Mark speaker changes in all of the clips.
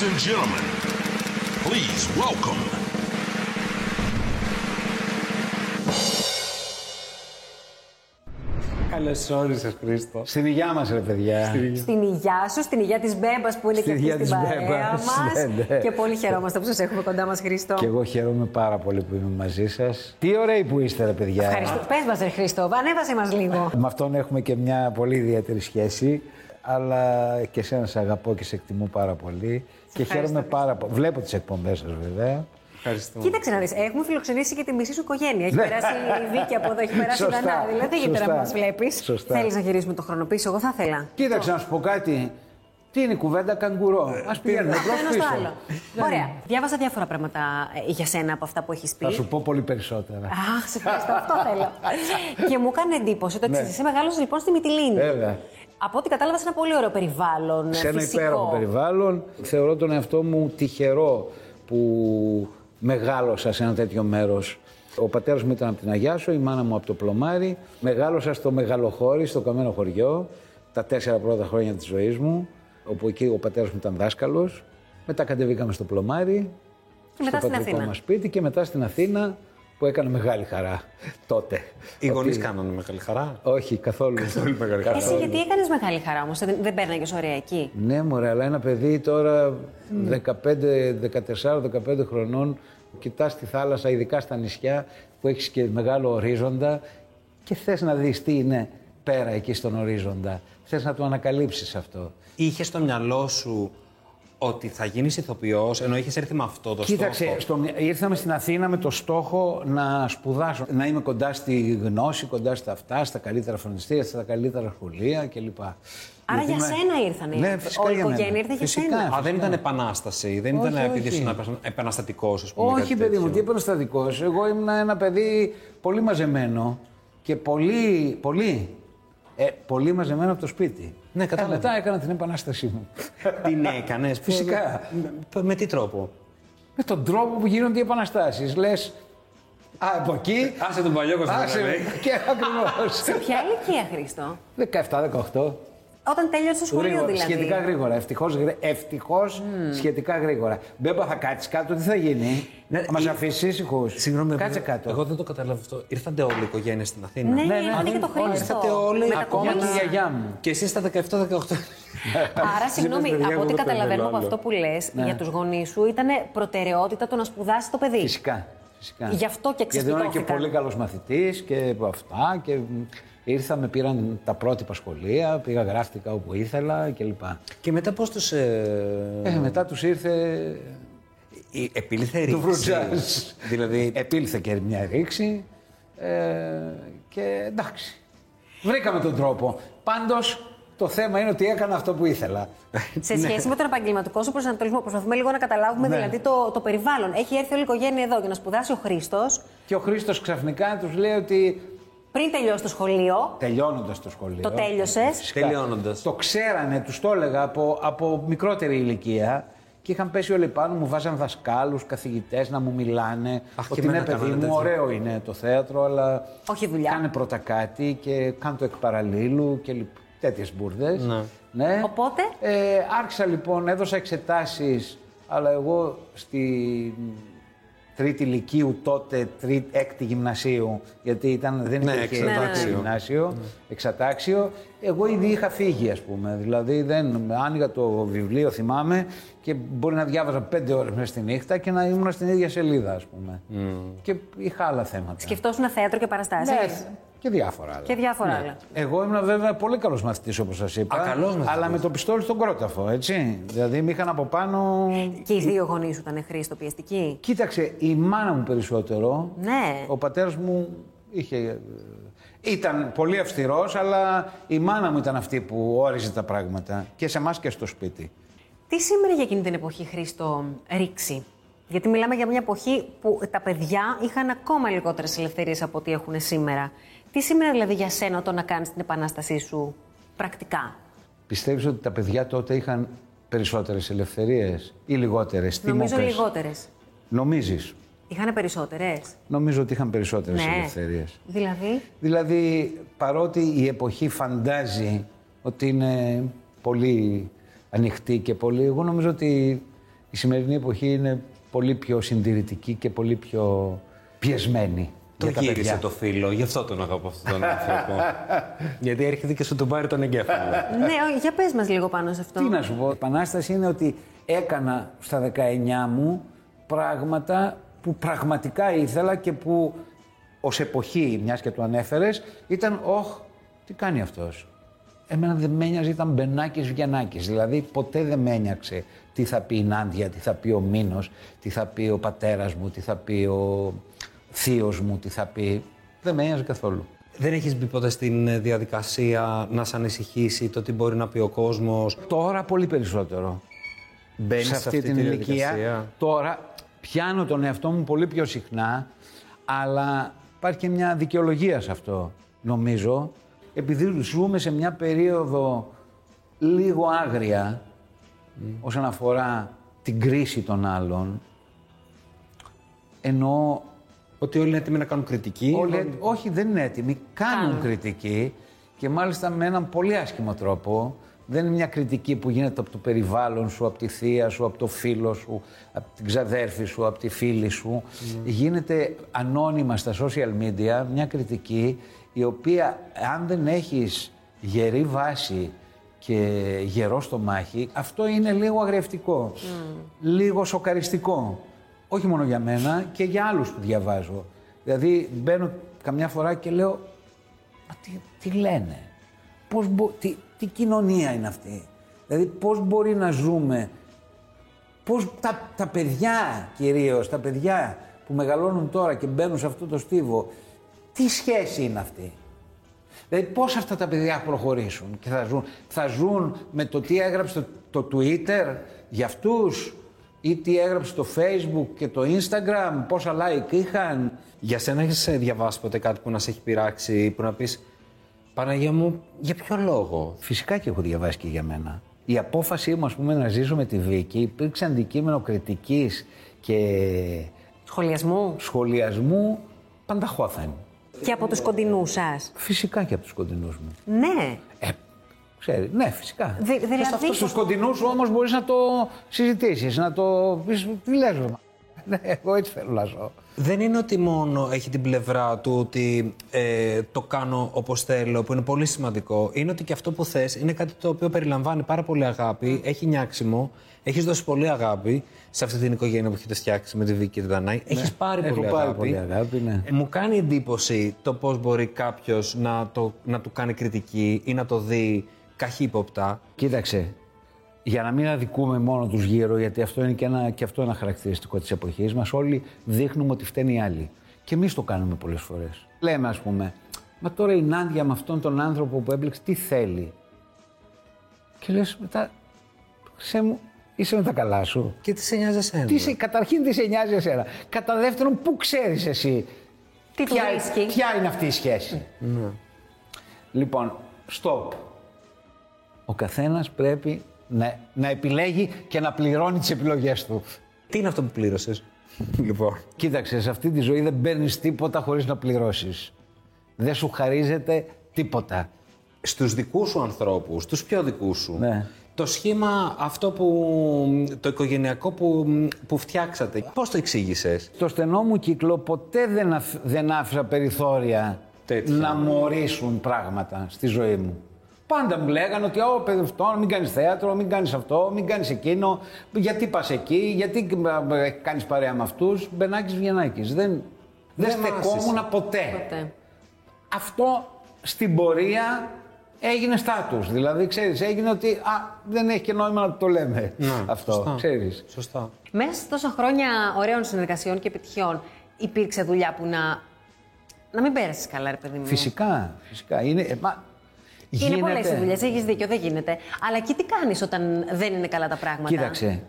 Speaker 1: Ladies and gentlemen, please welcome
Speaker 2: Καλώ όρισε, Χρήστο.
Speaker 3: Στην υγειά μας, ρε παιδιά.
Speaker 4: Στην υγειά σου, στην υγεία της Μπέμπας που είναι
Speaker 3: Στην
Speaker 4: και
Speaker 3: υγεία
Speaker 4: αυτή στην
Speaker 3: της
Speaker 4: παρέα
Speaker 3: Μπέμπας,
Speaker 4: μας.
Speaker 3: ναι, ναι.
Speaker 4: Και πολύ χαιρόμαστε που σας έχουμε κοντά μας, Χρήστο.
Speaker 3: Και εγώ χαίρομαι πάρα πολύ που είμαι μαζί σας. Τι ωραίοι που είστε, ρε παιδιά.
Speaker 4: Ευχαριστώ. Πες μας, Ρε Χρήστο, ανέβασε μας λίγο.
Speaker 3: Με αυτόν έχουμε και μια πολύ ιδιαίτερη σχέση. Αλλά και εσένα σε αγαπώ και σε εκτιμώ πάρα πολύ. και
Speaker 4: ευχαριστώ,
Speaker 3: χαίρομαι
Speaker 4: Χρήστο.
Speaker 3: πάρα πολύ. Βλέπω τις εκπομπές σας, βέβαια.
Speaker 2: Ευχαριστώ.
Speaker 4: Κοίταξε να δεις, έχουμε φιλοξενήσει και τη μισή σου οικογένεια. Έχει
Speaker 3: Ναι.
Speaker 4: περάσει η Βίκη από εδώ, έχει περάσει η
Speaker 3: Σωστά.
Speaker 4: Δανά. Δηλαδή δεν γίνεται να
Speaker 3: Σωστά.
Speaker 4: μας βλέπεις.
Speaker 3: Σωστά.
Speaker 4: Θέλεις να γυρίσουμε το χρόνο πίσω, εγώ θα ήθελα.
Speaker 3: Κοίταξε να σου πω κάτι. Τι είναι η κουβέντα καγκουρό. Α πηγαίνουμε
Speaker 4: Το
Speaker 3: μπρος
Speaker 4: ένα στο
Speaker 3: πίσω.
Speaker 4: άλλο. Ωραία. Διάβασα διάφορα πράγματα ε, για σένα από αυτά που έχεις πει.
Speaker 3: Θα σου πω πολύ περισσότερα.
Speaker 4: Αχ, σε ευχαριστώ, αυτό θέλω. και μου έκανε εντύπωση το εξή.
Speaker 3: Ναι.
Speaker 4: Εσύ μεγάλωσε λοιπόν στη Μυτιλίνη.
Speaker 3: Βέβαια.
Speaker 4: Από ό,τι κατάλαβα, σε ένα πολύ ωραίο περιβάλλον.
Speaker 3: σε ένα
Speaker 4: φυσικό.
Speaker 3: υπέροχο περιβάλλον. Θεωρώ τον εαυτό μου τυχερό που μεγάλωσα σε ένα τέτοιο μέρος. Ο πατέρας μου ήταν από την Αγιάσο, η μάνα μου από το Πλωμάρι. Μεγάλωσα στο Μεγαλοχώρι, στο Καμένο Χωριό, τα τέσσερα πρώτα χρόνια της ζωής μου, όπου εκεί ο πατέρας μου ήταν δάσκαλος. Μετά κατεβήκαμε στο Πλωμάρι,
Speaker 4: Και μετά
Speaker 3: στο
Speaker 4: στην
Speaker 3: πατρικό
Speaker 4: Αθήνα.
Speaker 3: μας σπίτι και μετά στην Αθήνα, που έκανε μεγάλη χαρά τότε.
Speaker 2: Οι γονείς
Speaker 3: Ότι-
Speaker 2: κάνανε μεγάλη χαρά;
Speaker 3: Όχι, καθόλου.
Speaker 2: Καθόλου μεγάλη χαρά.
Speaker 4: Εσύ γιατί έκανες μεγάλη χαρά όμως, δεν, δεν παίρναγες ωραία εκεί;
Speaker 3: Ναι, μωρέ, αλλά ένα παιδί τώρα 15, 14-15 χρονών κοιτάς τη θάλασσα, ειδικά στα νησιά που έχεις και μεγάλο ορίζοντα και θες να δεις τι είναι πέρα εκεί στον ορίζοντα. Θες να το ανακαλύψεις αυτό.
Speaker 2: Είχες στο μυαλό σου ότι θα γίνεις ηθοποιός, ενώ είχες έρθει με αυτό το
Speaker 3: Κοίταξε,
Speaker 2: στόχο.
Speaker 3: στο, μυα- ήρθαμε στην Αθήνα με το στόχο να σπουδάσω, να είμαι κοντά στη γνώση, κοντά στα αυτά, στα καλύτερα φροντιστήρια, στα καλύτερα σχολεία κλπ.
Speaker 4: Άρα
Speaker 3: Γιατί
Speaker 4: για
Speaker 3: είμαι-
Speaker 4: σένα ήρθανε.
Speaker 3: Ναι, φυσικά
Speaker 4: Όλη η
Speaker 3: για μένα.
Speaker 4: οικογένεια ήρθε για
Speaker 3: Φυσικά.
Speaker 4: σένα.
Speaker 2: Α, δεν ήταν επανάσταση, δεν
Speaker 3: Όχι,
Speaker 2: ήταν επειδή
Speaker 3: όχι.
Speaker 2: ήσουν επαναστατικός, ας πούμε.
Speaker 3: Όχι,
Speaker 2: κάτι
Speaker 3: παιδί μου,
Speaker 2: τέτοιο.
Speaker 3: τι επαναστατικό. Εγώ ήμουν ένα παιδί πολύ μαζεμένο και πολύ, πολύ, ε, πολύ μαζεμένο από το σπίτι.
Speaker 2: Ναι, κατάλαβα.
Speaker 3: Ε, μετά έκανα την επανάστασή μου.
Speaker 2: Την έκανες;
Speaker 3: Φυσικά.
Speaker 2: Με, με τι τρόπο;
Speaker 3: Με τον τρόπο που γίνονται οι επαναστάσεις. Λες. Α, από εκεί.
Speaker 2: Άσε τον παλιό Κωνσταντινό,
Speaker 3: άσε,
Speaker 2: λέει.
Speaker 3: Και ακριβώς.
Speaker 4: Σε ποια ηλικία, Χρήστο;
Speaker 3: 17-18.
Speaker 4: Όταν τέλειωσε το σχολείο
Speaker 3: Γρήγορα,
Speaker 4: δηλαδή.
Speaker 3: Σχετικά γρήγορα. Ευτυχώς ευτυχώς, σχετικά γρήγορα. Μπέμπα, θα κάτσεις κάτω, τι θα γίνει;
Speaker 2: Ναι,
Speaker 3: θα μας
Speaker 2: η-
Speaker 3: αφήσεις ήσυχους;
Speaker 2: Συγγνώμη,
Speaker 3: Κάτσε
Speaker 2: εγώ-
Speaker 3: κάτω.
Speaker 2: Εγώ δεν το καταλάβω αυτό. Ήρθατε όλοι οι οικογένειες στην Αθήνα;
Speaker 4: Ναι,
Speaker 3: ναι,
Speaker 4: ήρθανε
Speaker 3: ναι.
Speaker 4: και το
Speaker 3: Όλοι
Speaker 4: Χρήστο.
Speaker 2: ήρθατε όλοι,
Speaker 4: Με τα
Speaker 2: ακόμα
Speaker 3: Για τη
Speaker 4: κόμματα.
Speaker 3: γιαγιά μου.
Speaker 2: Και εσείς στα 17-18.
Speaker 4: Άρα, συγγνώμη,
Speaker 2: παιδιά,
Speaker 4: από
Speaker 2: εγώ
Speaker 4: ό,τι
Speaker 2: δεν το
Speaker 4: καταλαβαίνω από
Speaker 2: θέλω
Speaker 4: αυτό που λες,
Speaker 3: Ναι.
Speaker 4: για τους γονείς σου ήταν προτεραιότητα το να σπουδάσεις το παιδί.
Speaker 3: Φυσικά. Φυσικά.
Speaker 4: Γι' αυτό και
Speaker 3: Γιατί ήμουν και
Speaker 4: ξεσπιτώθηκαν.
Speaker 3: πολύ καλός μαθητής και από αυτά. Και ήρθα, με πήραν τα πρότυπα σχολεία, πήγα, γράφτηκα όπου ήθελα κλπ.
Speaker 2: και μετά πώς τους. Ε...
Speaker 3: Ε, μετά τους ήρθε.
Speaker 2: η- Επήλθε
Speaker 3: Του
Speaker 2: ρήξη.
Speaker 3: βρουτζάζ.
Speaker 2: δηλαδή.
Speaker 3: Επήλθε και μια ρήξη. Ε, και εντάξει. Βρήκαμε τον τρόπο. Πάντως το θέμα είναι ότι έκανα αυτό που ήθελα.
Speaker 4: Σε σχέση με τον επαγγελματικό σου προσανατολισμό, προσπαθούμε λίγο να καταλάβουμε
Speaker 3: Ναι.
Speaker 4: δηλαδή το, το περιβάλλον. Έχει έρθει όλη η οικογένεια εδώ για να σπουδάσει ο Χρήστος.
Speaker 3: Και ο Χρήστος ξαφνικά τους λέει ότι
Speaker 4: Πριν τελειώσει το σχολείο,
Speaker 3: τελειώνοντας το σχολείο.
Speaker 4: το τέλειωσες.
Speaker 3: Φυσικά.
Speaker 2: Τελειώνοντας.
Speaker 3: Το ξέρανε, τους το έλεγα από, από μικρότερη ηλικία και είχαν πέσει όλοι πάνω μου, βάζαν δασκάλους, καθηγητές να μου μιλάνε.
Speaker 2: Αχ, και
Speaker 3: ότι ναι,
Speaker 2: εμένα
Speaker 3: παιδί
Speaker 2: κάνανε
Speaker 3: μου,
Speaker 2: τέτοιο.
Speaker 3: ωραίο είναι το θέατρο, αλλά.
Speaker 4: Όχι δουλειά.
Speaker 3: Κάνε πρώτα κάτι και κάνε το εκ παραλίλου και τέτοιες μπουρδες.
Speaker 2: Ναι.
Speaker 3: Ναι.
Speaker 4: Οπότε;
Speaker 3: Ε, άρχισα λοιπόν, έδωσα εξετάσεις, αλλά εγώ στη τρίτη λυκείου τότε, τρίτη, έκτη γυμνασίου, γιατί ήταν, δεν
Speaker 2: Ναι,
Speaker 3: υπήρχε
Speaker 2: εξατάξιο.
Speaker 3: έκτη γυμνάσιο, εξατάξιο. Εγώ ήδη είχα φύγει, ας πούμε. Δηλαδή, δεν, άνοιγα το βιβλίο, θυμάμαι, και μπορεί να διάβαζα πέντε ώρες μέσα στη νύχτα και να ήμουν στην ίδια σελίδα, ας πούμε. Και είχα άλλα θέματα.
Speaker 4: Σκεφτόσουν θέατρο και παραστάσεις;
Speaker 3: Ναι, και διάφορα άλλα.
Speaker 4: Και διάφορα άλλα.
Speaker 3: Εγώ ήμουν βέβαια πολύ καλός μαθητής, όπως σας είπα.
Speaker 2: Α, καλός μαθητής.
Speaker 3: αλλά με το πιστόλι στον κρόταφο, έτσι. Δηλαδή, με είχαν από πάνω.
Speaker 4: Και οι δύο γονείς σου ήταν Χρήστο πιεστικοί.
Speaker 3: Κοίταξε, η μάνα μου περισσότερο.
Speaker 4: Ναι.
Speaker 3: Ο πατέρας μου είχε. ε, Ήταν πολύ αυστηρός, αλλά η μάνα μου ήταν αυτή που όριζε τα πράγματα. Και σε εμάς και στο σπίτι.
Speaker 4: Τι σήμερα για εκείνη την εποχή, Χρήστο, ρήξη; Γιατί μιλάμε για μια εποχή που τα παιδιά είχαν ακόμα λιγότερες ελευθερίες από ό,τι έχουν σήμερα. Τι σήμερα δηλαδή για σένα το να κάνεις την επανάστασή σου πρακτικά;
Speaker 3: Πιστεύεις ότι τα παιδιά τότε είχαν περισσότερες ελευθερίες ή λιγότερες. Τι
Speaker 4: Νομίζω
Speaker 3: μου πες;
Speaker 4: λιγότερες.
Speaker 3: Νομίζεις;
Speaker 4: Είχαν περισσότερες;
Speaker 3: Νομίζω ότι είχαν περισσότερες
Speaker 4: Ναι.
Speaker 3: ελευθερίες.
Speaker 4: Δηλαδή;
Speaker 3: Δηλαδή, παρότι η εποχή φαντάζει ότι είναι πολύ ανοιχτή και πολύ, εγώ νομίζω ότι Η σημερινή εποχή είναι πολύ πιο συντηρητική και πολύ πιο πιεσμένη.
Speaker 2: Το
Speaker 3: για τα
Speaker 2: γύρισε
Speaker 3: παιδιά.
Speaker 2: το φίλο, γι' αυτό τον αγαπώ αυτόν τον άνθρωπο. Γιατί έρχεται και σου τον πάρει τον εγκέφαλο.
Speaker 4: ναι, ό, για πες μας λίγο πάνω σε αυτό.
Speaker 3: Τι να σου πω, η επανάσταση είναι ότι έκανα στα 19 μου πράγματα που πραγματικά ήθελα και που ως εποχή, μιας και το ανέφερες, ήταν «Ωχ, τι κάνει αυτός». Εμένα δεν με ένοιαζε, ήταν Μπενάκης Βιανάκης. Δηλαδή ποτέ δεν με ένιαξε τι θα πει η Νάντια, τι θα πει ο Μίνος, τι θα πει ο πατέρας μου, τι θα πει ο θείος μου, τι θα πει... Δεν με ένοιαζε καθόλου.
Speaker 2: Δεν έχεις μπει ποτέ στην ε, διαδικασία να σε ανησυχήσει το τι μπορεί να πει ο κόσμος;
Speaker 3: Τώρα πολύ περισσότερο.
Speaker 2: Μπαίνεις
Speaker 3: σε αυτή, την
Speaker 2: τη
Speaker 3: ηλικία.
Speaker 2: διαδικασία;
Speaker 3: Τώρα πιάνω τον εαυτό μου πολύ πιο συχνά, αλλά υπάρχει και μια δικαιολογία σε αυτό, νομίζω. Επειδή ζούμε σε μια περίοδο λίγο άγρια όσον αφορά την κρίση των άλλων, ενώ
Speaker 2: Ότι όλοι είναι έτοιμοι να κάνουν κριτική.
Speaker 3: Όλοι, όχι, δεν είναι έτοιμοι. Κάνουν
Speaker 4: Κάνουν.
Speaker 3: κριτική και μάλιστα με έναν πολύ άσχημο τρόπο. Δεν είναι μια κριτική που γίνεται από το περιβάλλον σου, από τη θεία σου, από το φίλο σου, από την ξαδέρφη σου, από τη φίλη σου. Γίνεται ανώνυμα στα social media μια κριτική η οποία αν δεν έχεις γερή βάση και γερό στο μάχη, αυτό είναι λίγο αγρευτικό, λίγο σοκαριστικό. Όχι μόνο για μένα και για άλλους που διαβάζω. Δηλαδή μπαίνω καμιά φορά και λέω, μα τι, τι λένε, πώς μπο- τι, τι κοινωνία είναι αυτή; Δηλαδή πώς μπορεί να ζούμε, πώς τα, τα παιδιά κυρίως, τα παιδιά που μεγαλώνουν τώρα και μπαίνουν σε αυτό το στίβο, τι σχέση είναι αυτή; Δηλαδή πώς αυτά τα παιδιά θα προχωρήσουν και θα ζουν. Θα ζουν με το τι έγραψε το, το Twitter για αυτούς ή τι έγραψε το Facebook και το Instagram, πόσα like είχαν.
Speaker 2: Για σένα έχεις ε, διαβάσει ποτέ κάτι που να σε έχει πειράξει, που να πεις Παναγία μου, για ποιο λόγο;
Speaker 3: Φυσικά και έχω διαβάσει και για μένα. Η απόφασή μου, ας πούμε, να ζήσω με τη Βίκη υπήρξε αντικείμενο κριτικής και
Speaker 4: Σχολιασμού.
Speaker 3: σχολιασμού πανταχώθεν.
Speaker 4: Και από τους κοντινούς σας.
Speaker 3: Φυσικά και από τους κοντινούς μου.
Speaker 4: Ναι.
Speaker 3: Ε, ξέρει, ναι, φυσικά.
Speaker 4: Δη- δηλαδή-
Speaker 3: Στους Στους κοντινούς σου όμως μπορείς να το συζητήσεις, να το πεις, τι λες, ρε, μα. Ναι, εγώ έτσι θέλω να ζω.
Speaker 2: Δεν είναι ότι μόνο έχει την πλευρά του ότι ε, το κάνω όπως θέλω, που είναι πολύ σημαντικό. Είναι ότι και αυτό που θες είναι κάτι το οποίο περιλαμβάνει πάρα πολύ αγάπη, έχει νιάξιμο, έχεις δώσει πολύ αγάπη σε αυτή την οικογένεια που έχετε φτιάξει με τη Βίκη και την Δανάη. Έχεις πάρει
Speaker 3: Ναι, έχω
Speaker 2: πολύ
Speaker 3: πάρει
Speaker 2: αγάπη.
Speaker 3: πολύ αγάπη, ναι.
Speaker 2: Ε, Μου κάνει εντύπωση το πώς μπορεί κάποιος να, το, να του κάνει κριτική ή να το δει καχύποπτα.
Speaker 3: Κοίταξε, για να μην αδικούμε μόνο τους γύρω, γιατί αυτό είναι και, ένα, και αυτό ένα χαρακτηριστικό της εποχής μας, όλοι δείχνουμε ότι φταίνει οι άλλοι. Και εμείς το κάνουμε πολλές φορές. Λέμε ας πούμε, μα τώρα η Νάντια με αυτόν τον άνθρωπο που έμπλεξε, τι θέλει; Και λες μετά, σε μου, είσαι με τα καλά σου.
Speaker 2: Και τι σε νοιάζει εσένα;
Speaker 3: Τι σε, καταρχήν τι σε νοιάζει εσένα; Κατά δεύτερον, πού ξέρεις εσύ
Speaker 4: Τι του
Speaker 3: ποια,
Speaker 4: βρίσκει;
Speaker 3: ποια είναι αυτή η σχέση; Λοιπόν, stop. Ο καθένας πρέπει να, να επιλέγει και να πληρώνει τις επιλογές του.
Speaker 2: Τι είναι αυτό που πλήρωσες; λοιπόν.
Speaker 3: Κοίταξε, σε αυτή τη ζωή δεν παίρνεις τίποτα χωρίς να πληρώσεις. Δεν σου χαρίζεται τίποτα.
Speaker 2: στους δικούς σου ανθρώπους, τους πιο δικούς σου,
Speaker 3: Ναι.
Speaker 2: το σχήμα αυτό που, το οικογενειακό που, που φτιάξατε, πώς το εξήγησες;
Speaker 3: Στο στενό μου κύκλο ποτέ δεν, αφ- δεν άφησα περιθώρια
Speaker 2: Τέτοια.
Speaker 3: να μου ορίσουν πράγματα στη ζωή μου. Πάντα μου λέγανε ότι «Ω, παιδί αυτό, μην κάνεις θέατρο, μην κάνεις αυτό, μην κάνεις εκείνο, γιατί πας εκεί, γιατί ε, κάνεις παρέα με αυτούς». Μπενάκης Βιενάκης. Δεν, δεν
Speaker 2: Δεν
Speaker 3: στεκόμουν
Speaker 2: μάσησε.
Speaker 3: ποτέ.
Speaker 4: Ποτέ.
Speaker 3: Αυτό στην πορεία έγινε στάτους. Δηλαδή, ξέρεις, έγινε ότι α, δεν έχει και νόημα να το λέμε αυτό,
Speaker 2: σωστά.
Speaker 3: ξέρεις.
Speaker 2: Σωστά.
Speaker 4: Μέσα σε τόσα χρόνια ωραίων συνεργασιών και επιτυχιών, υπήρξε δουλειά που να. να μην πέρασες καλά, ρε παιδί μου.
Speaker 3: Φυσικά, φυσικά. Είναι, ε, μα,
Speaker 4: Είναι
Speaker 3: γίνεται.
Speaker 4: πολλέ οι δουλειές, έχεις δίκιο, δεν γίνεται. Αλλά εκεί τι κάνεις όταν δεν είναι καλά τα πράγματα;
Speaker 3: Κοίταξε,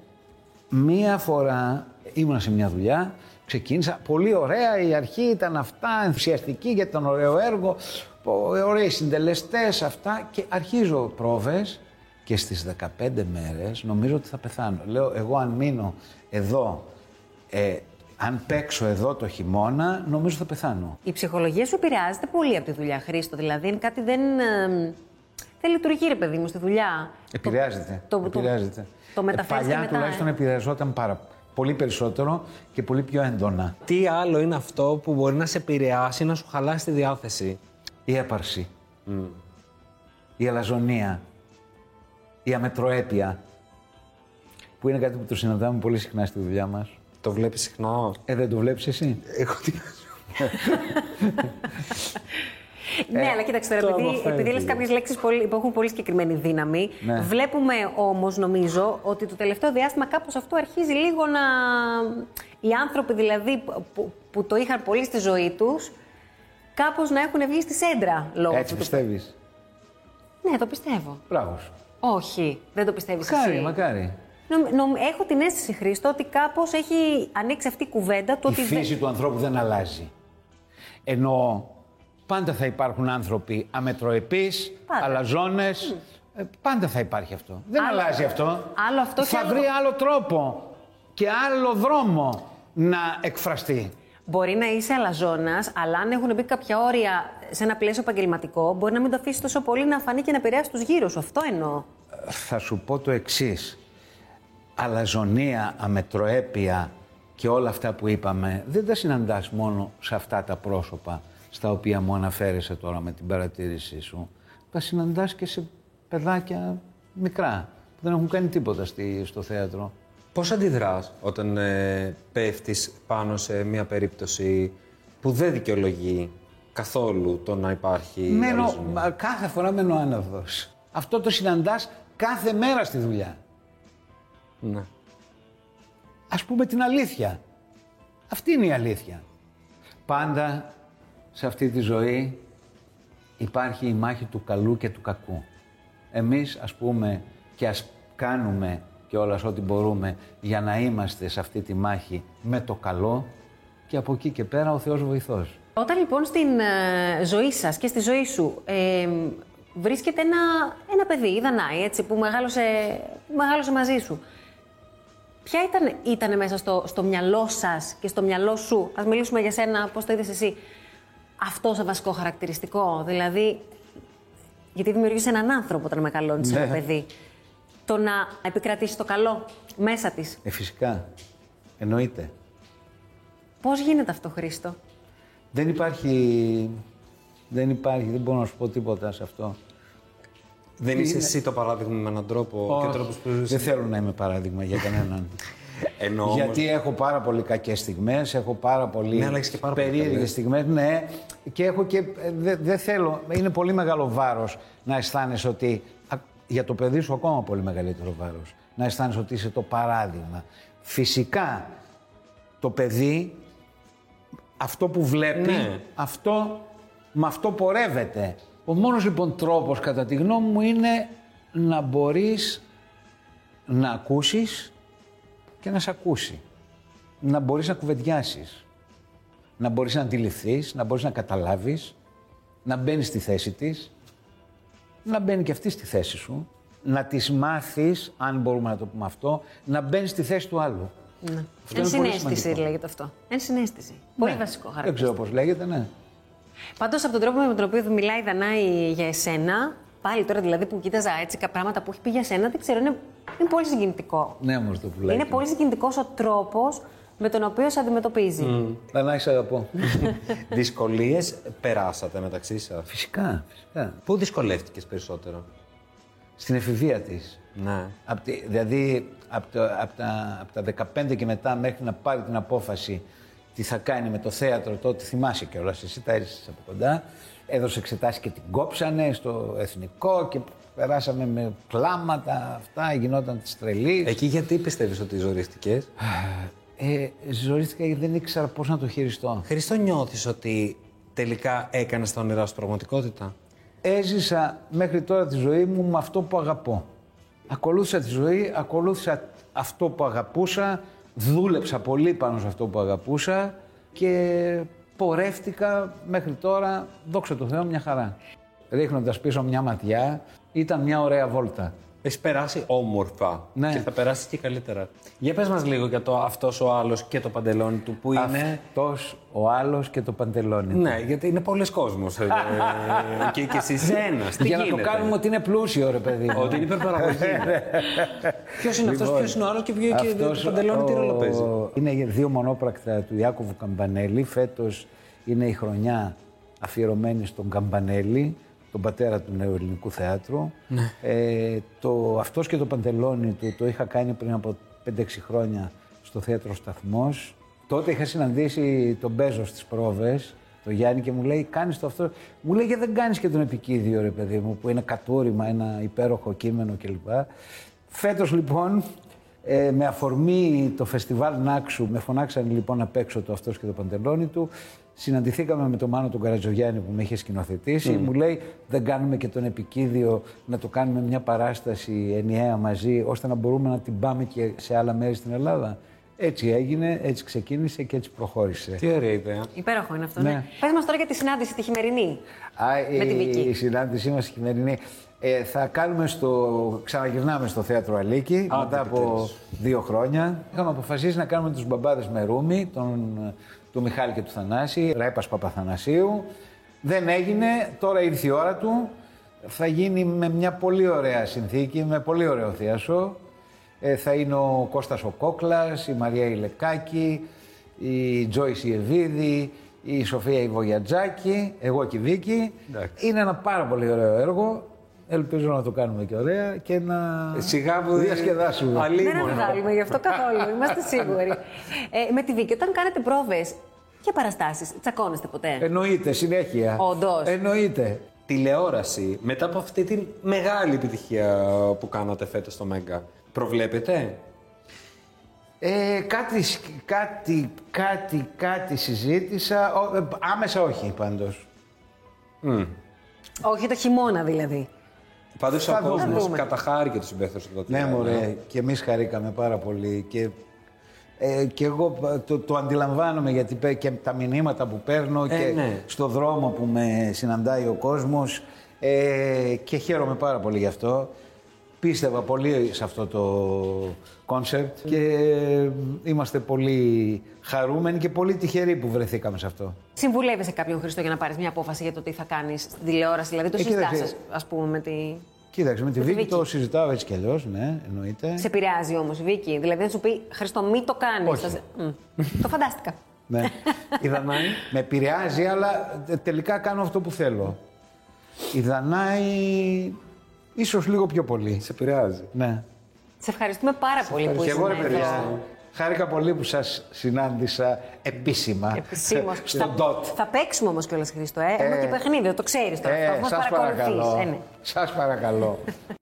Speaker 3: μία φορά ήμουνα σε μια δουλειά, ξεκίνησα, πολύ ωραία, η αρχή ήταν αυτά, ενθουσιαστική γιατί ήταν ωραίο έργο, πο- ωραίοι συντελεστές, αυτά και αρχίζω πρόβες και στις 15 μέρες νομίζω ότι θα πεθάνω. Λέω, εγώ αν μείνω εδώ, ε, αν παίξω εδώ το χειμώνα, νομίζω θα πεθάνω.
Speaker 4: Η ψυχολογία σου επηρεάζεται πολύ από τη δουλειά, Χρήστο. Δηλαδή, είναι κάτι δεν. ε, δεν λειτουργεί, ρε παιδί μου, στη δουλειά.
Speaker 3: Επηρεάζεται.
Speaker 4: Το, το,
Speaker 3: επηρεάζεται.
Speaker 4: το, μεταφέρεις
Speaker 3: Παλιά
Speaker 4: και μετά.
Speaker 3: τουλάχιστον επηρεαζόταν πάρα πολύ περισσότερο και πολύ πιο έντονα.
Speaker 2: Τι άλλο είναι αυτό που μπορεί να σε επηρεάσει, να σου χαλάσει τη διάθεση;
Speaker 3: Η έπαρση. Η αλαζονία. Η αμετροέπεια. Που είναι κάτι που το συναντάμε πολύ συχνά στη δουλειά μας.
Speaker 2: Το βλέπεις συχνά;
Speaker 3: Ε, δεν το βλέπεις εσύ;
Speaker 2: Εγώ τι.
Speaker 4: Ναι, αλλά κοίταξε τώρα,
Speaker 2: το
Speaker 4: επειδή,
Speaker 2: αποφεύγεις.
Speaker 4: επειδή λες κάποιες λέξεις πολύ, που έχουν πολύ συγκεκριμένη δύναμη,
Speaker 3: Ναι.
Speaker 4: βλέπουμε όμως, νομίζω, ότι το τελευταίο διάστημα κάπως αυτό αρχίζει λίγο να... Οι άνθρωποι δηλαδή που, που το είχαν πολύ στη ζωή τους, κάπως να έχουν βγει στη σέντρα λόγω
Speaker 3: Έτσι
Speaker 4: αυτού του-
Speaker 3: πιστεύεις;
Speaker 4: Ναι, το πιστεύω.
Speaker 3: Μπράβο σου.
Speaker 4: Όχι, δεν το πιστεύεις
Speaker 3: Μακάρι,
Speaker 4: εσύ.
Speaker 3: μακάρι.
Speaker 4: Νομ- νομ- έχω την αίσθηση, Χρήστο, ότι κάπως έχει ανοίξει αυτή η κουβέντα του
Speaker 3: Η
Speaker 4: ότι... δεν-
Speaker 3: φύση του ανθρώπου δεν αλλάζει. Ενώ πάντα θα υπάρχουν άνθρωποι αμετροεπείς,
Speaker 4: Πάντα.
Speaker 3: αλαζόνες. Ε, Πάντα θα υπάρχει αυτό. Δεν
Speaker 4: Άλλο-
Speaker 3: αλλάζει αυτό.
Speaker 4: άλλο αυτό και
Speaker 3: θα
Speaker 4: άλλο-
Speaker 3: βρει άλλο τρόπο και άλλο δρόμο να εκφραστεί.
Speaker 4: Μπορεί να είσαι αλαζόνας, αλλά αν έχουν μπει κάποια όρια σε ένα πλαίσιο επαγγελματικό, μπορεί να μην το αφήσεις τόσο πολύ να φανεί και να επηρεάσει τους γύρω σου. Αυτό εννοώ.
Speaker 3: Θα σου πω το εξής. Αλαζονία, αμετροέπεια και όλα αυτά που είπαμε δεν τα συναντάς μόνο σε αυτά τα πρόσωπα στα οποία μου αναφέρεσαι τώρα με την παρατήρησή σου. Τα συναντάς και σε παιδάκια μικρά που δεν έχουν κάνει τίποτα στη, στο θέατρο.
Speaker 2: Πώς αντιδράς όταν ε, πέφτεις πάνω σε μια περίπτωση που δεν δικαιολογεί καθόλου το να υπάρχει
Speaker 3: Μένω,
Speaker 2: αλαζονία;
Speaker 3: μα, κάθε φορά μένω άναυδος. Αυτό το συναντάς κάθε μέρα στη δουλειά.
Speaker 2: Ναι.
Speaker 3: Ας πούμε την αλήθεια. Αυτή είναι η αλήθεια. Πάντα σε αυτή τη ζωή υπάρχει η μάχη του καλού και του κακού. Εμείς ας πούμε και ας κάνουμε και όλας ό,τι μπορούμε για να είμαστε σε αυτή τη μάχη με το καλό και από εκεί και πέρα ο Θεός βοηθός.
Speaker 4: Όταν λοιπόν στην ε, ζωή σας και στη ζωή σου ε, βρίσκεται ένα, ένα παιδί, η Δανάη, έτσι, που μεγάλωσε, που μεγάλωσε μαζί σου. Ποια ήταν, ήταν μέσα στο, στο μυαλό σας και στο μυαλό σου, ας μιλήσουμε για σένα, πώς το είδες εσύ, αυτό το βασικό χαρακτηριστικό. Δηλαδή, γιατί δημιουργεί έναν άνθρωπο όταν μεγαλώνεις
Speaker 3: Ναι.
Speaker 4: ένα παιδί. Το να επικρατήσει το καλό μέσα της.
Speaker 3: Ε, φυσικά. Εννοείται.
Speaker 4: Πώς γίνεται αυτό, Χρήστο;
Speaker 3: Δεν υπάρχει... Δεν υπάρχει, δεν μπορώ να σου πω τίποτα σε αυτό.
Speaker 2: Δεν είσαι εσύ το παράδειγμα με έναν τρόπο και ο
Speaker 3: Όχι,
Speaker 2: τρόπος που
Speaker 3: Δεν θέλω να είμαι παράδειγμα για κανέναν.
Speaker 2: Εννοώ όμως-
Speaker 3: Γιατί έχω πάρα πολύ κακές στιγμές, έχω πάρα πολύ
Speaker 2: Ναι, αλλά έχεις και πάρα πολύ
Speaker 3: περίεργες
Speaker 2: καλές.
Speaker 3: στιγμές, ναι. Και έχω και, ε, δεν δεν θέλω, είναι πολύ μεγάλο βάρος να αισθάνεσαι ότι, α, για το παιδί σου ακόμα πολύ μεγαλύτερο βάρος, να αισθάνεσαι ότι είσαι το παράδειγμα. Φυσικά, το παιδί, αυτό που βλέπει,
Speaker 2: Ναι.
Speaker 3: αυτό, με αυτό πορεύεται. Ο μόνος λοιπόν τρόπος κατά τη γνώμη μου είναι να μπορείς να ακούσεις και να σε ακούσει. Να μπορείς να κουβεντιάσεις. Να μπορείς να αντιληφθείς, να μπορείς να καταλάβεις, να μπαίνεις στη θέση της, να μπαίνει και αυτή στη θέση σου, να της μάθεις, αν μπορούμε να το πούμε αυτό, να μπαίνει στη θέση του άλλου.
Speaker 4: Ναι.
Speaker 3: Αυτό είναι πολύ
Speaker 4: Ενσυναίσθηση
Speaker 3: σημαντικό.
Speaker 4: λέγεται αυτό. Ενσυναίσθηση. Πολύ
Speaker 3: Ναι.
Speaker 4: βασικό
Speaker 3: Δεν
Speaker 4: χαρακτηριστικό.
Speaker 3: ξέρω πώς λέγεται, ναι.
Speaker 4: Πάντως από τον τρόπο με τον οποίο μιλάει η Δανάη για εσένα, πάλι τώρα δηλαδή που κοίταζα έτσι κάποια πράγματα που έχει πει για σένα, δεν ξέρω, είναι, είναι πολύ συγκινητικό.
Speaker 3: Ναι, όμως το πουλάκι.
Speaker 4: Είναι πολύ συγκινητικός ο τρόπος με τον οποίο σε αντιμετωπίζει.
Speaker 3: Να σε αγαπώ.
Speaker 2: Δυσκολίες περάσατε μεταξύ σας;
Speaker 3: φυσικά, φυσικά.
Speaker 2: Πού δυσκολεύτηκες περισσότερο;
Speaker 3: Στην εφηβεία της.
Speaker 2: Ναι.
Speaker 3: Απ' τη- δηλαδή, από τα, απ' τα 15 και μετά μέχρι να πάρει την απόφαση τι θα κάνει με το θέατρο τότε, θυμάσαι κιόλας, εσύ τα έζησες από κοντά, έδωσε εξετάσεις και την κόψανε στο εθνικό και περάσαμε με κλάματα, αυτά, γινόταν της τρελής.
Speaker 2: Εκεί γιατί πιστεύεις ότι ζορίστηκες;
Speaker 3: Ε, ζορίστηκα γιατί δεν ήξερα πώς να το χειριστώ.
Speaker 2: Χρήστο νιώθεις ότι τελικά έκανες τα όνειρά σου πραγματικότητα;
Speaker 3: Έζησα μέχρι τώρα τη ζωή μου με αυτό που αγαπώ. Ακολούθησα τη ζωή, ακολούθησα αυτό που αγαπούσα, δούλεψα πολύ πάνω σε αυτό που αγαπούσα και πορεύτηκα μέχρι τώρα, δόξα τω Θεώ, μια χαρά. Ρίχνοντας πίσω μια ματιά, ήταν μια ωραία βόλτα.
Speaker 2: Έχεις περάσει όμορφα
Speaker 3: Ναι.
Speaker 2: και θα περάσεις και καλύτερα. Για πες μας λίγο για το αυτός ο άλλος και το παντελόνι του που είναι...
Speaker 3: Αυτός ο άλλος και το παντελόνι. του.
Speaker 2: Ναι, γιατί είναι πολλοί κόσμος. ε, και, και εσείς ένας. Τι
Speaker 3: Για να το
Speaker 2: γίνεται;
Speaker 3: κάνουμε ότι είναι πλούσιο, ρε παιδί μου.
Speaker 2: Ότι είναι υπερπαραγωγή. ποιος είναι αυτός, ποιος είναι ο άλλος και, και το
Speaker 3: Λοιπόν, Αυτός
Speaker 2: παντελόνι τι
Speaker 3: ο-
Speaker 2: ρόλο παίζει;
Speaker 3: Είναι δύο μονόπρακτα του Ιάκωβου Καμπανέλη. Φέτος είναι η χρονιά αφιερωμένη στον Καμπανέλη, τον πατέρα του νεοελληνικού θεάτρου.
Speaker 2: Ναι.
Speaker 3: Ε, το, αυτός και το παντελόνι του το είχα κάνει πριν από 5-6 χρόνια στο θέατρο Σταθμός. Τότε είχα συναντήσει τον Μπέζος στις πρόβες, τον Γιάννη και μου λέει κάνεις το αυτό. Μου λέει γιατί δεν κάνεις και τον επικίδιο ρε παιδί μου που είναι κατούριμα, ένα υπέροχο κείμενο κλπ. Φέτος λοιπόν ε, με αφορμή το φεστιβάλ Νάξου, με φωνάξαν λοιπόν να παίξω το αυτός και το παντελόνι του. Συναντηθήκαμε με τον Μάνο τον Καρατζογιάννη που με είχε σκηνοθετήσει. Μου λέει δεν κάνουμε και τον επικίδιο να το κάνουμε μια παράσταση ενιαία μαζί ώστε να μπορούμε να την πάμε και σε άλλα μέρη στην Ελλάδα. Έτσι έγινε, έτσι ξεκίνησε και έτσι προχώρησε.
Speaker 2: Τι ωραία ιδέα.
Speaker 4: Υπέροχο είναι αυτό, ναι.
Speaker 3: Ναι.
Speaker 4: Πες μας τώρα για τη συνάντηση τη χειμερινή.
Speaker 3: Α,
Speaker 4: Με τη
Speaker 3: η,
Speaker 4: Βίκη.
Speaker 3: η συνάντησή μας χειμερινή. Ε, θα κάνουμε στο... Ξαναγυρνάμε στο Θέατρο Αλίκη μετά από
Speaker 2: επιτέλους.
Speaker 3: δύο χρόνια. Είχαμε αποφασίσει να κάνουμε τους μπαμπάδες με ρούμι, τον, του Μιχάλη και του Θανάση, Ρέπας Παπαθανασίου. Δεν έγινε, τώρα ήρθε η ώρα του. Θα γίνει με μια πολύ ωραία συνθήκη, με πολύ ωραίο θίασο. Ε, θα είναι ο Κώστας ο Κόκλας, η Μαρία Ηλεκάκη, η Τζόις Ιεβίδη, η Σοφία Ιβογιατζάκη, εγώ και η Βίκη.
Speaker 2: Εντάξει.
Speaker 3: Είναι ένα πάρα πολύ ωραίο έργο. Ελπίζω να το κάνουμε και ωραία και να
Speaker 2: Σιγά που
Speaker 3: διασκεδάσουμε.
Speaker 4: Δεν
Speaker 2: Αλίμονο.
Speaker 4: αναβάλουμε γι' αυτό καθόλου, είμαστε σίγουροι. Ε, με τη Βίκη, όταν κάνετε πρόβες και παραστάσεις, τσακώνεστε ποτέ;
Speaker 3: Εννοείται, συνέχεια.
Speaker 4: Όντως.
Speaker 3: Εννοείται.
Speaker 2: Τηλεόραση, μετά από αυτή τη μεγάλη επιτυχία που κάνατε φέτος στο Μέγκα, προβλέπετε;
Speaker 3: Ε, κάτι, σκ- κάτι, κάτι, κάτι συζήτησα. Ο, ε, άμεσα όχι πάντως.
Speaker 4: Όχι το χειμώνα δηλαδή.
Speaker 2: Πάντως ο
Speaker 3: Θα δούμε.
Speaker 2: κόσμος
Speaker 4: δούμε.
Speaker 2: καταχάρηκε τους συμπαίχτες του
Speaker 3: Ναι, μωρέ, και εμείς χαρήκαμε πάρα πολύ. Και, ε, και εγώ ε, το, το αντιλαμβάνομαι γιατί πέ- και τα μηνύματα που παίρνω και
Speaker 2: ναι.
Speaker 3: στο δρόμο που με συναντάει ο κόσμος ε, και χαίρομαι πάρα πολύ γι' αυτό. Πίστευα πολύ σε αυτό το concept και είμαστε πολύ χαρούμενοι και πολύ τυχεροί που βρεθήκαμε σε αυτό.
Speaker 4: Συμβουλεύεσαι κάποιον Χρήστο για να πάρεις μια απόφαση για το τι θα κάνεις στην τηλεόραση. Δηλαδή το
Speaker 3: Ε,
Speaker 4: συζητά,
Speaker 3: κοίταξε.
Speaker 4: ας πούμε, με τη.
Speaker 3: Κοίταξε, με τη
Speaker 4: Με τη
Speaker 3: Βίκη
Speaker 4: Βίκη.
Speaker 3: το συζητάω έτσι κι αλλιώς, ναι, εννοείται.
Speaker 4: Σε επηρεάζει όμως η Βίκη. Δηλαδή να σου πει Χρήστο, μην το κάνεις.
Speaker 3: Όχι.
Speaker 4: το φαντάστηκα.
Speaker 3: Ναι.
Speaker 2: Η Δανάη.
Speaker 3: Με επηρεάζει, αλλά τε- τελικά κάνω αυτό που θέλω. Η Δανάη ίσως λίγο πιο πολύ.
Speaker 2: Σε επηρεάζει.
Speaker 3: Ναι.
Speaker 4: Σε ευχαριστούμε πάρα πολύ που
Speaker 3: Και εγώ ρε
Speaker 4: ήσουν
Speaker 3: παιδιά,
Speaker 4: εδώ.
Speaker 3: χάρηκα πολύ που σας συνάντησα επίσημα.
Speaker 4: Επισήμως.
Speaker 3: Στον DOT.
Speaker 4: Θα παίξουμε όμως κιόλας Χριστό. Ε. Έχουμε
Speaker 3: Ε,
Speaker 4: και παιχνίδι, το ξέρεις τώρα.
Speaker 3: Ε,
Speaker 4: θα μας
Speaker 3: σας
Speaker 4: παρακολουθείς.
Speaker 3: παρακαλώ.
Speaker 4: Ε, ναι.
Speaker 3: Σας παρακαλώ.